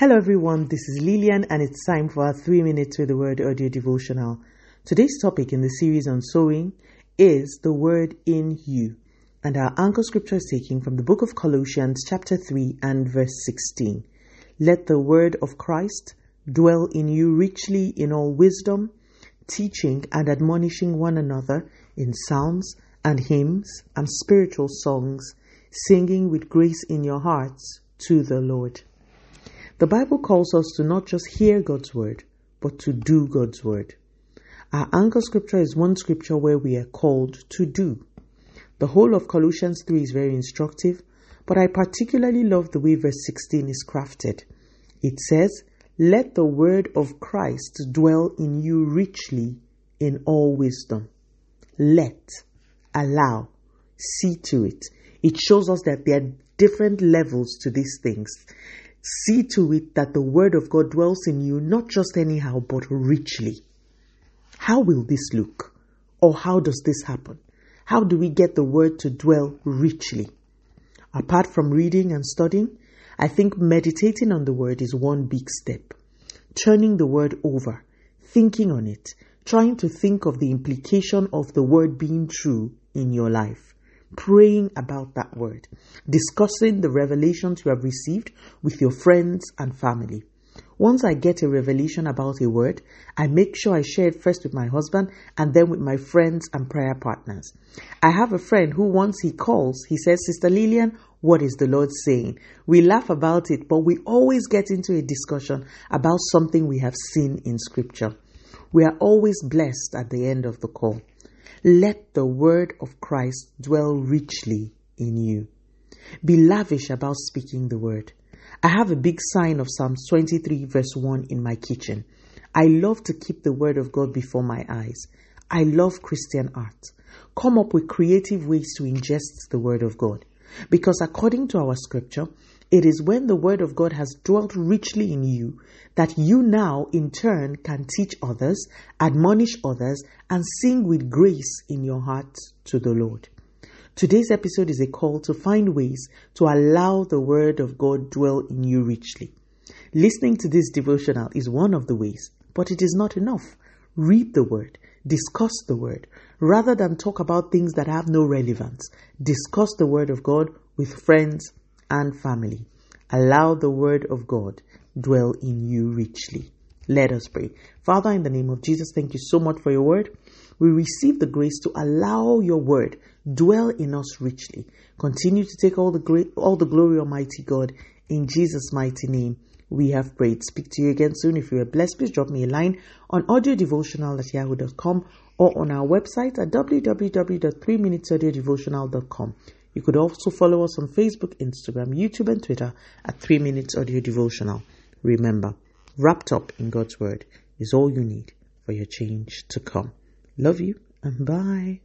Hello, everyone. This is Lillian, and it's time for our three minutes with the word audio devotional. Today's topic in the series on sowing is the word in you, and our anchor scripture is taken from the book of Colossians, chapter 3, and verse 16. Let the word of Christ dwell in you richly in all wisdom, teaching and admonishing one another in psalms and hymns and spiritual songs, singing with grace in your hearts to the Lord. The Bible calls us to not just hear God's word, but to do God's word. Our anchor scripture is one scripture where we are called to do. The whole of Colossians 3 is very instructive, but I particularly love the way verse 16 is crafted. It says, Let the word of Christ dwell in you richly in all wisdom. Let, allow, see to it. It shows us that there are different levels to these things. See to it that the word of God dwells in you, not just anyhow, but richly. How will this look? Or how does this happen? How do we get the word to dwell richly? Apart from reading and studying, I think meditating on the word is one big step. Turning the word over, thinking on it, trying to think of the implication of the word being true in your life, praying about that word, discussing the revelations you have received with your friends and family. Once I get a revelation about a word, I make sure I share it first with my husband and then with my friends and prayer partners. I have a friend who once he calls, he says, Sister Lillian, what is the Lord saying? We laugh about it, but we always get into a discussion about something we have seen in Scripture. We are always blessed at the end of the call. Let the word of Christ dwell richly in you. Be lavish about speaking the word. I have a big sign of Psalms 23, verse 1 in my kitchen. I love to keep the word of God before my eyes. I love Christian art. Come up with creative ways to ingest the word of God. Because according to our scripture, it is when the word of God has dwelt richly in you that you now, in turn, can teach others, admonish others, and sing with grace in your heart to the Lord. Today's episode is a call to find ways to allow the word of God dwell in you richly. Listening to this devotional is one of the ways, but it is not enough. Read the word, discuss the word, rather than talk about things that have no relevance. Discuss the word of God with friends and family. Allow the word of God dwell in you richly. Let us pray. Father, in the name of Jesus, thank you so much for your word. We receive the grace to allow your word dwell in us richly. Continue to take all the great, all the glory, Almighty God. In Jesus' mighty name, we have prayed. Speak to you again soon. If you are blessed, please drop me a line on audio audiodevotional at yahoo.com or on our website at www.3minutesaudiodevotional.com. You could also follow us on Facebook, Instagram, YouTube, and Twitter at 3 Minutes Audio Devotional. Remember, wrapped up in God's Word is all you need for your change to come. Love you and bye.